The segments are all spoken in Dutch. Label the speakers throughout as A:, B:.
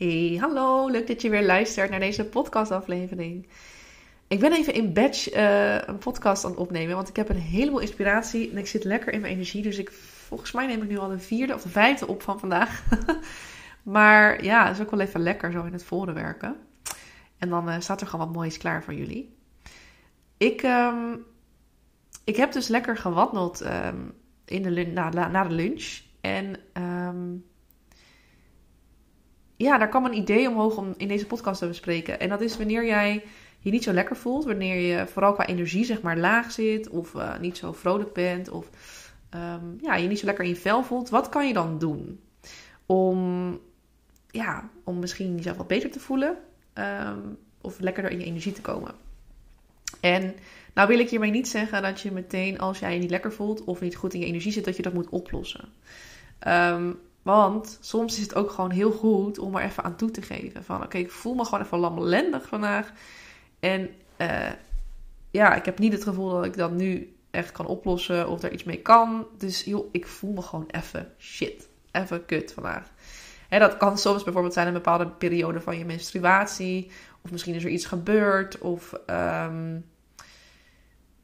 A: Hey, hallo, leuk dat je weer luistert naar deze podcastaflevering. Ik ben even in batch uh, een podcast aan het opnemen, want ik heb een heleboel inspiratie en ik zit lekker in mijn energie. Dus ik, volgens mij neem ik nu al de vierde of de vijfde op van vandaag. maar ja, het is ook wel even lekker zo in het voren werken. En dan uh, staat er gewoon wat moois klaar voor jullie. Ik, um, ik heb dus lekker gewandeld um, in de, na, na de lunch. En um, ja, daar kwam een idee omhoog om in deze podcast te bespreken. En dat is wanneer jij je niet zo lekker voelt, wanneer je vooral qua energie zeg maar laag zit of uh, niet zo vrolijk bent of um, ja, je niet zo lekker in je vel voelt. Wat kan je dan doen om, ja, om misschien jezelf wat beter te voelen um, of lekkerder in je energie te komen? En nou wil ik hiermee niet zeggen dat je meteen als jij je niet lekker voelt of niet goed in je energie zit, dat je dat moet oplossen. Um, want soms is het ook gewoon heel goed om er even aan toe te geven. Van oké, ik voel me gewoon even lamlendig vandaag. En uh, ja, ik heb niet het gevoel dat ik dat nu echt kan oplossen of er iets mee kan. Dus joh, ik voel me gewoon even shit. Even kut vandaag. En dat kan soms bijvoorbeeld zijn een bepaalde periode van je menstruatie. Of misschien is er iets gebeurd. Of um,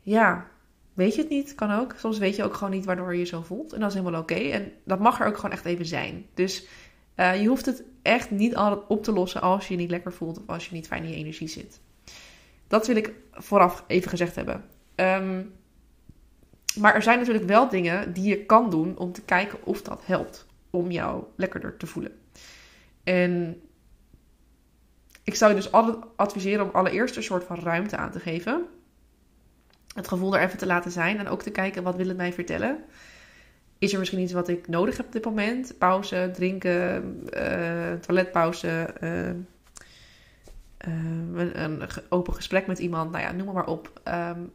A: ja, weet je het niet, kan ook. Soms weet je ook gewoon niet waardoor je je zo voelt. En dat is helemaal oké. En dat mag er ook gewoon echt even zijn. Dus uh, je hoeft het echt niet altijd op te lossen als je je niet lekker voelt of als je niet fijn in je energie zit. Dat wil ik vooraf even gezegd hebben. Um, maar er zijn natuurlijk wel dingen die je kan doen om te kijken of dat helpt om jou lekkerder te voelen. En ik zou je dus altijd adviseren om allereerst een soort van ruimte aan te geven het gevoel er even te laten zijn. En ook te kijken, wat wil het mij vertellen? Is er misschien iets wat ik nodig heb op dit moment? Pauze, drinken, uh, toiletpauze, uh, uh, een, open gesprek met iemand. Nou ja, noem maar, op. Um,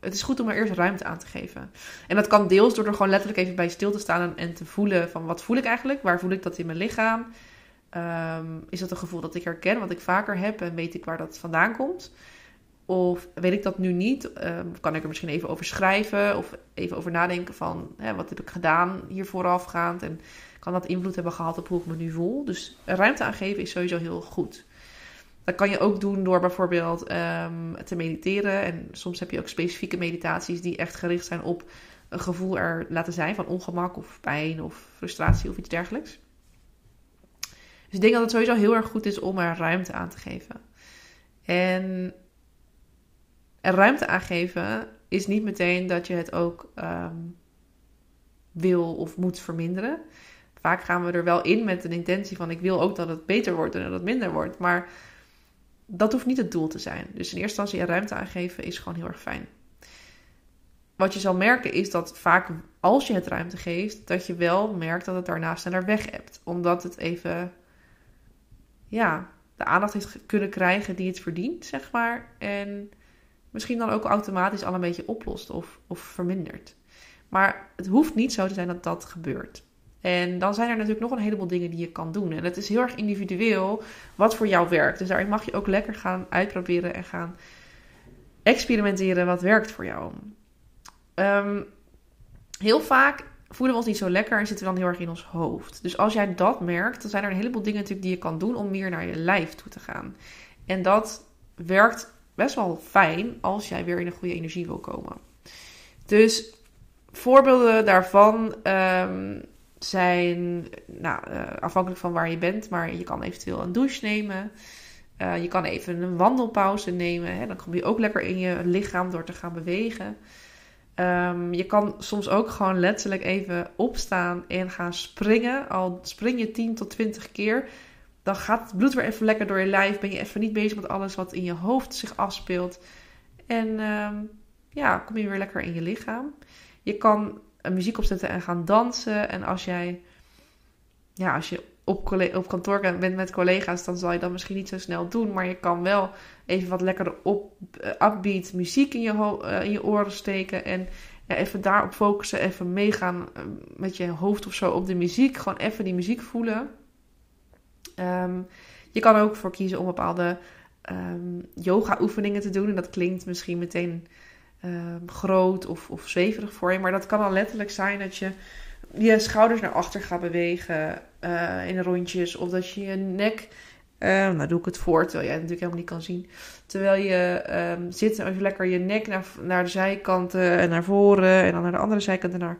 A: het is goed om er eerst ruimte aan te geven. En dat kan deels door er gewoon letterlijk even bij stil te staan en, te voelen van wat voel ik eigenlijk? Waar voel ik dat in mijn lichaam? Um, is dat een gevoel dat ik herken, wat ik vaker heb en weet ik waar dat vandaan komt? Of weet ik dat nu niet? Um, kan ik er misschien even over schrijven of even over nadenken van hè, wat heb ik gedaan hier voorafgaand en kan dat invloed hebben gehad op hoe ik me nu voel? Dus ruimte aangeven is sowieso heel goed. Dat kan je ook doen door bijvoorbeeld um, te mediteren. En soms heb je ook specifieke meditaties die echt gericht zijn op een gevoel er laten zijn van ongemak of pijn of frustratie of iets dergelijks. Dus ik denk dat het sowieso heel erg goed is om er ruimte aan te geven. En ruimte aangeven is niet meteen dat je het ook um, wil of moet verminderen. Vaak gaan we er wel in met een intentie van ik wil ook dat het beter wordt en dat het minder wordt. Maar dat hoeft niet het doel te zijn. Dus in eerste instantie ruimte aangeven is gewoon heel erg fijn. Wat je zal merken is dat vaak als je het ruimte geeft, dat je wel merkt dat het daarna sneller weg hebt. Omdat het even, ja, de aandacht heeft kunnen krijgen die het verdient, zeg maar. En misschien dan ook automatisch al een beetje oplost of, of vermindert. Maar het hoeft niet zo te zijn dat dat gebeurt. En dan zijn er natuurlijk nog een heleboel dingen die je kan doen. En het is heel erg individueel wat voor jou werkt. Dus daarin mag je ook lekker gaan uitproberen en gaan experimenteren wat werkt voor jou. Um, heel vaak voelen we ons niet zo lekker en zitten we dan heel erg in ons hoofd. Dus als jij dat merkt, dan zijn er een heleboel dingen natuurlijk die je kan doen om meer naar je lijf toe te gaan. En dat werkt best wel fijn als jij weer in een goede energie wil komen. Dus voorbeelden daarvan um, zijn nou, uh, afhankelijk van waar je bent, maar je kan eventueel een douche nemen. Uh, je kan even een wandelpauze nemen. Hè? Dan kom je ook lekker in je lichaam door te gaan bewegen. Um, je kan soms ook gewoon letterlijk even opstaan en gaan springen. Al spring je 10 tot 20 keer dan gaat het bloed weer even lekker door je lijf. Ben je even niet bezig met alles wat in je hoofd zich afspeelt. En um, ja, kom je weer lekker in je lichaam. Je kan een muziek opzetten en gaan dansen. En als jij, ja, als je op, op kantoor bent met collega's, dan zal je dat misschien niet zo snel doen. Maar je kan wel even wat lekker op, uh, upbeat muziek in je, uh, in je oren steken. En ja, even daarop focussen. Even meegaan met je hoofd of zo op de muziek. Gewoon even die muziek voelen. Um, je kan ook voor kiezen om bepaalde um, yoga-oefeningen te doen. En dat klinkt misschien meteen um, groot of, of zweverig voor je. Maar dat kan al letterlijk zijn dat je je schouders naar achter gaat bewegen. uh, in rondjes. Of dat je je nek, nou doe ik het voor, terwijl jij het natuurlijk helemaal niet kan zien. Terwijl je zit en je lekker je nek naar, naar de zijkanten en naar voren en dan naar de andere zijkant en naar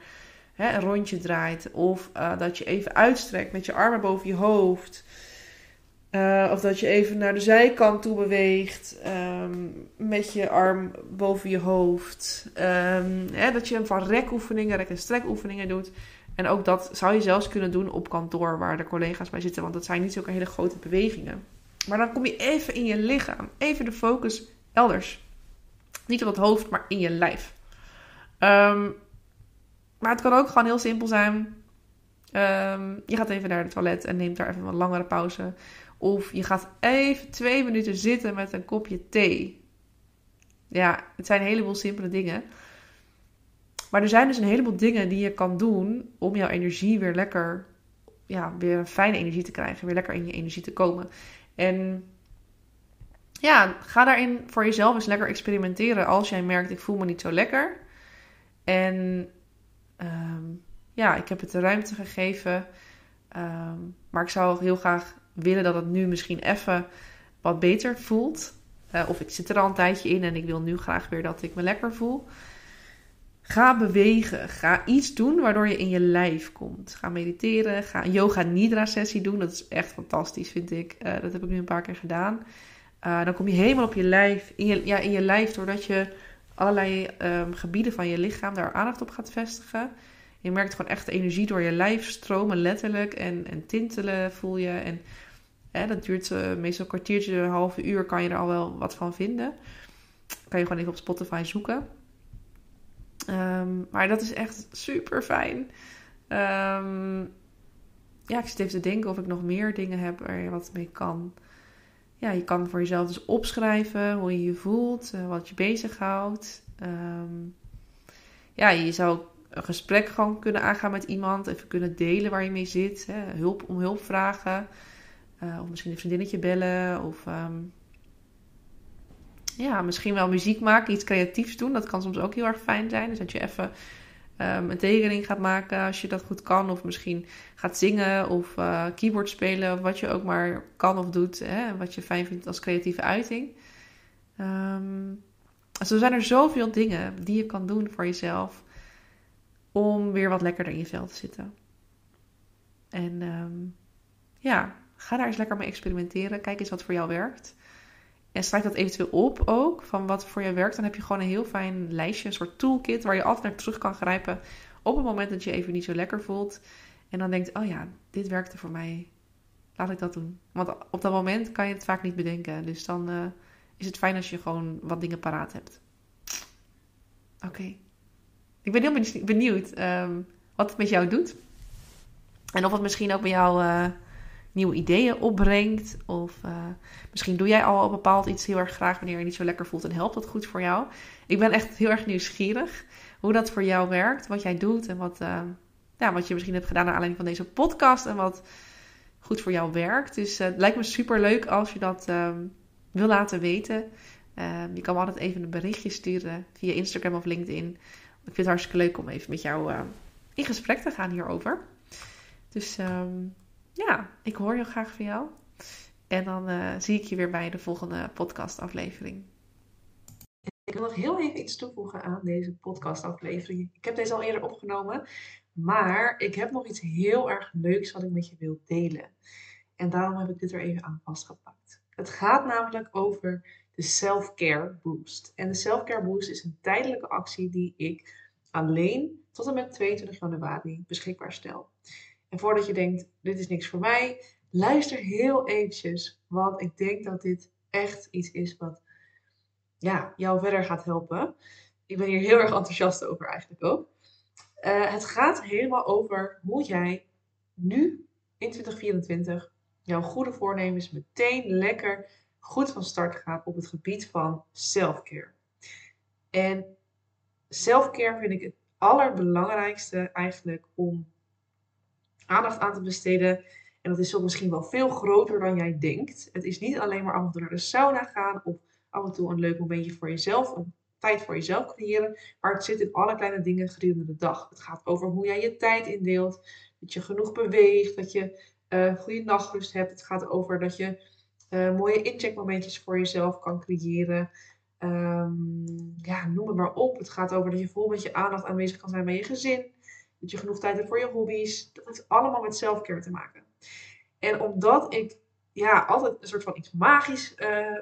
A: hè, een rondje draait. Of uh, dat je even uitstrekt met je armen boven je hoofd. Uh, of dat je even naar de zijkant toe beweegt um, met je arm boven je hoofd. Um, hè, dat je van rekoefeningen, rek- en strekoefeningen doet. En ook dat zou je zelfs kunnen doen op kantoor waar de collega's bij zitten. Want dat zijn niet zulke hele grote bewegingen. Maar dan kom je even in je lichaam. Even de focus elders. Niet op het hoofd, maar in je lijf. Um, maar het kan ook gewoon heel simpel zijn. Je gaat even naar het toilet en neemt daar even een langere pauze. Of je gaat even twee minuten zitten met een kopje thee. Ja, het zijn een heleboel simpele dingen. Maar er zijn dus een heleboel dingen die je kan doen om jouw energie weer lekker, ja, weer een fijne energie te krijgen. Weer lekker in je energie te komen. En ja, ga daarin voor jezelf eens lekker experimenteren. Als jij merkt, ik voel me niet zo lekker. En um, ja, ik heb het de ruimte gegeven. Um, maar ik zou heel graag willen dat het nu misschien even wat beter voelt. Uh, of ik zit er al een tijdje in en ik wil nu graag weer dat ik me lekker voel. Ga bewegen. Ga iets doen waardoor je in je lijf komt. Ga mediteren. Ga een yoga nidra sessie doen. Dat is echt fantastisch, vind ik. Uh, dat heb ik nu een paar keer gedaan. Uh, dan kom je helemaal op je lijf. In je, ja, in je lijf doordat je allerlei um, gebieden van je lichaam daar aandacht op gaat vestigen. Je merkt gewoon echt de energie door je lijf stromen, letterlijk. En, en tintelen voel je. En hè, dat duurt uh, meestal een kwartiertje, een half uur kan je er al wel wat van vinden. Kan je gewoon even op Spotify zoeken. Um, maar dat is echt super fijn. Um, ja, ik zit even te denken of ik nog meer dingen heb waar je wat mee kan. Ja, je kan voor jezelf dus opschrijven hoe je je voelt, uh, wat je bezighoudt. Um, ja, je zou een gesprek gewoon kunnen aangaan met iemand, even kunnen delen waar je mee zit, hè, hulp om hulp vragen, uh, of misschien een vriendinnetje bellen, of ja, misschien wel muziek maken, iets creatiefs doen. Dat kan soms ook heel erg fijn zijn. Dus dat je even um, een tekening gaat maken als je dat goed kan. Of misschien gaat zingen of uh, keyboard spelen. Wat je ook maar kan of doet. Hè, wat je fijn vindt als creatieve uiting. Um, dus er zijn er zoveel dingen die je kan doen voor jezelf. Om weer wat lekkerder in je vel te zitten. En ja, ga daar eens lekker mee experimenteren. Kijk eens wat voor jou werkt. En schrijf dat eventueel op ook, van wat voor je werkt. Dan heb je gewoon een heel fijn lijstje, een soort toolkit waar je altijd naar terug kan grijpen op het moment dat je even niet zo lekker voelt. En dan denkt, oh ja, dit werkte voor mij. Laat ik dat doen. Want op dat moment kan je het vaak niet bedenken. Dus dan uh, is het fijn als je gewoon wat dingen paraat hebt. Oké. Ik ben heel benieuwd um, wat het met jou doet. En of het misschien ook bij jou... Uh, nieuwe ideeën opbrengt. Of uh, misschien doe jij al bepaald iets heel erg graag wanneer je niet zo lekker voelt en helpt dat goed voor jou. Ik ben echt heel erg nieuwsgierig hoe dat voor jou werkt, wat jij doet en wat, uh, ja, wat je misschien hebt gedaan naar aanleiding van deze podcast en wat goed voor jou werkt. Dus uh, het lijkt me super leuk als je dat wil laten weten. je kan me altijd even een berichtje sturen via Instagram of LinkedIn. Ik vind het hartstikke leuk om even met jou in gesprek te gaan hierover. Dus um, ja, ik hoor heel graag van jou. En dan uh, zie ik je weer bij de volgende podcastaflevering. Ik wil nog heel even iets toevoegen aan deze podcastaflevering. Ik heb deze al eerder opgenomen, maar ik heb nog iets heel erg leuks wat ik met je wil delen. En daarom heb ik dit er even aan vastgepakt. Het gaat namelijk over de Self-Care Boost. En de Self-Care Boost is een tijdelijke actie die ik alleen tot en met 22 januari beschikbaar stel. En voordat je denkt, dit is niks voor mij, luister heel eventjes. Want ik denk dat dit echt iets is wat ja, jou verder gaat helpen. Ik ben hier heel erg enthousiast over eigenlijk ook. Uh, het gaat helemaal over hoe jij nu in 2024 jouw goede voornemens meteen lekker goed van start gaat op het gebied van self-care. En self-care vind ik het allerbelangrijkste eigenlijk om aandacht aan te besteden. En dat is zo misschien wel veel groter dan jij denkt. Het is niet alleen maar af en toe naar de sauna gaan of af en toe een leuk momentje voor jezelf, een tijd voor jezelf creëren. Maar het zit in alle kleine dingen gedurende de dag. Het gaat over hoe jij je tijd indeelt. dat je genoeg beweegt, dat je uh, goede nachtrust hebt. Het gaat over dat je uh, mooie incheckmomentjes voor jezelf kan creëren. Um, ja, noem het maar op. Het gaat over dat je vol met je aandacht aanwezig kan zijn bij je gezin. Dat je genoeg tijd hebt voor je hobby's. Dat heeft allemaal met selfcare te maken. En omdat ik ja, altijd een soort van iets magisch uh,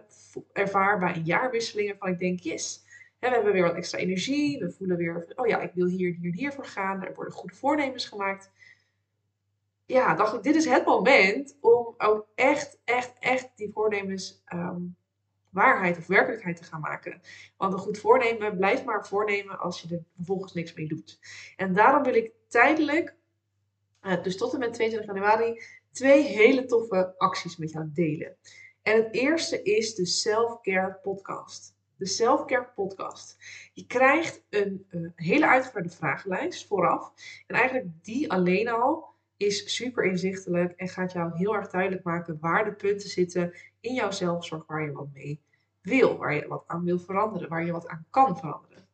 A: ervaar bij een jaarwisseling. Waarvan ik denk, yes, hè, we hebben weer wat extra energie. We voelen weer, oh ja, ik wil hier, hier, hier voor gaan. Er worden goede voornemens gemaakt. Ja, dacht ik, dit is het moment om ook echt, echt, echt die voornemens um, waarheid of werkelijkheid te gaan maken. Want een goed voornemen blijft maar voornemen als je er vervolgens niks mee doet. En daarom wil ik tijdelijk, uh, dus tot en met 22 januari, twee hele toffe acties met jou delen. En het eerste is de Self-Care Podcast. De Self-Care Podcast. Je krijgt een uh, hele uitgebreide vragenlijst vooraf. En eigenlijk die alleen al is super inzichtelijk en gaat jou heel erg duidelijk maken waar de punten zitten in jouw zelfzorg waar je wat mee wil, waar je wat aan wil veranderen, waar je wat aan kan veranderen.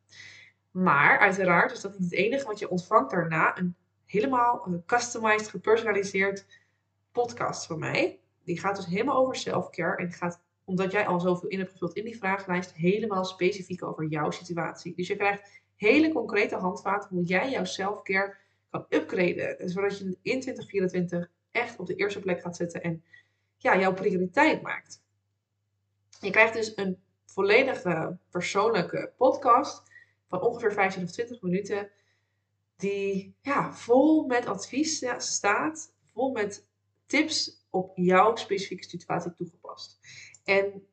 A: Maar uiteraard is dat niet het enige, want je ontvangt daarna een helemaal een customized, gepersonaliseerd podcast van mij. Die gaat dus helemaal over self-care en gaat, omdat jij al zoveel in hebt gevuld in die vragenlijst, helemaal specifiek over jouw situatie. Dus je krijgt hele concrete handvaten hoe jij jouw self-care kan upgraden. Zodat je in 2024 echt op de eerste plek gaat zetten en ja, jouw prioriteit maakt. Je krijgt dus een volledige persoonlijke podcast van ongeveer 15 of 20 minuten. Die ja, vol met advies staat, vol met tips op jouw specifieke situatie toegepast. En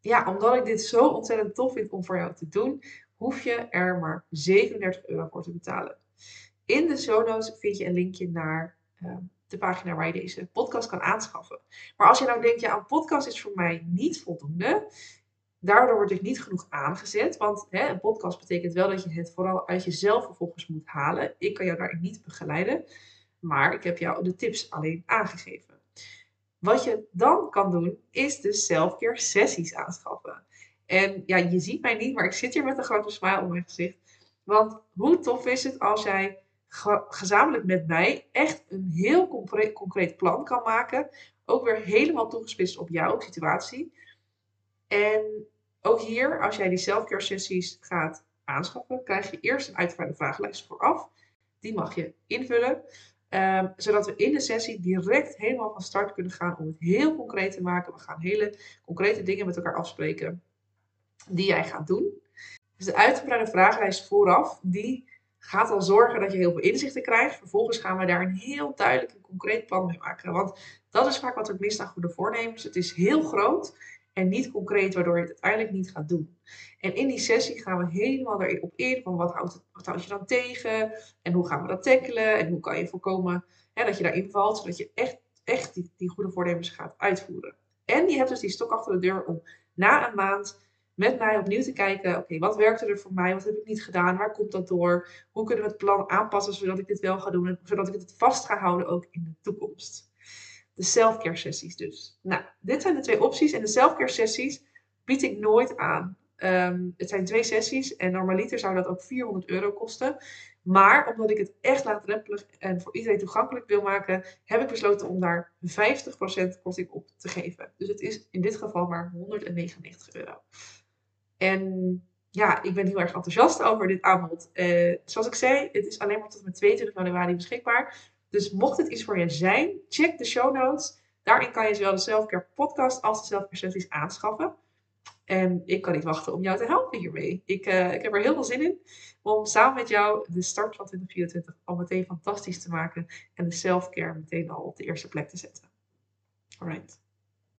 A: ja, omdat ik dit zo ontzettend tof vind om voor jou te doen, hoef je er maar 37 euro voor te betalen. In de show notes vind je een linkje naar ehm, de pagina waar je deze podcast kan aanschaffen. Maar als je nou denkt, ja, een podcast is voor mij niet voldoende. Daardoor word ik niet genoeg aangezet. Want hè, een podcast betekent wel dat je het vooral uit jezelf vervolgens moet halen. Ik kan jou daarin niet begeleiden. Maar ik heb jou de tips alleen aangegeven. Wat je dan kan doen, is de selfcare sessies aanschaffen. En ja, je ziet mij niet, maar ik zit hier met een grote smile op mijn gezicht. Want hoe tof is het als jij gezamenlijk met mij echt een heel concreet, plan kan maken. Ook weer helemaal toegespitst op jouw situatie. En ook hier, als jij die selfcare sessies gaat aanschaffen, krijg je eerst een uitgebreide vragenlijst vooraf. Die mag je invullen. Um, zodat we in de sessie direct helemaal van start kunnen gaan om het heel concreet te maken. We gaan hele concrete dingen met elkaar afspreken die jij gaat doen. Dus de uitgebreide vragenlijst vooraf, die gaat al zorgen dat je heel veel inzichten krijgt. Vervolgens gaan we daar een heel duidelijk en concreet plan mee maken. Want dat is vaak wat er mist aan goede voornemens. Het is heel groot en niet concreet, waardoor je het uiteindelijk niet gaat doen. En in die sessie gaan we helemaal erop in van wat houdt, het, wat je dan tegen en hoe gaan we dat tackelen en hoe kan je voorkomen hè, dat je daarin valt, zodat je echt, echt die, die goede voornemens gaat uitvoeren. En je hebt dus die stok achter de deur om na een maand met mij opnieuw te kijken, oké, wat werkte er voor mij, wat heb ik niet gedaan, waar komt dat door, hoe kunnen we het plan aanpassen zodat ik dit wel ga doen en zodat ik het vast ga houden ook in de toekomst. De self-care sessies dus. Nou, dit zijn de twee opties en de self-care sessies bied ik nooit aan. Ehm, het zijn twee sessies en normaliter zou dat ook 400 euro kosten. Maar omdat ik het echt laagdrempelig en voor iedereen toegankelijk wil maken, heb ik besloten om daar 50% korting op te geven. Dus het is in dit geval maar 199 euro. En ja, ik ben heel erg enthousiast over dit aanbod. Uh, zoals ik zei, het is alleen maar tot en met 22 januari beschikbaar. Dus mocht het iets voor je zijn, check de show notes. Daarin kan je zowel de Selfcare podcast als de Selfcare sessies aanschaffen. En ik kan niet wachten om jou te helpen hiermee. Ik, uh, ik heb er heel veel zin in om samen met jou de start van 2024 al meteen fantastisch te maken. En de selfcare meteen al op de eerste plek te zetten. Alright.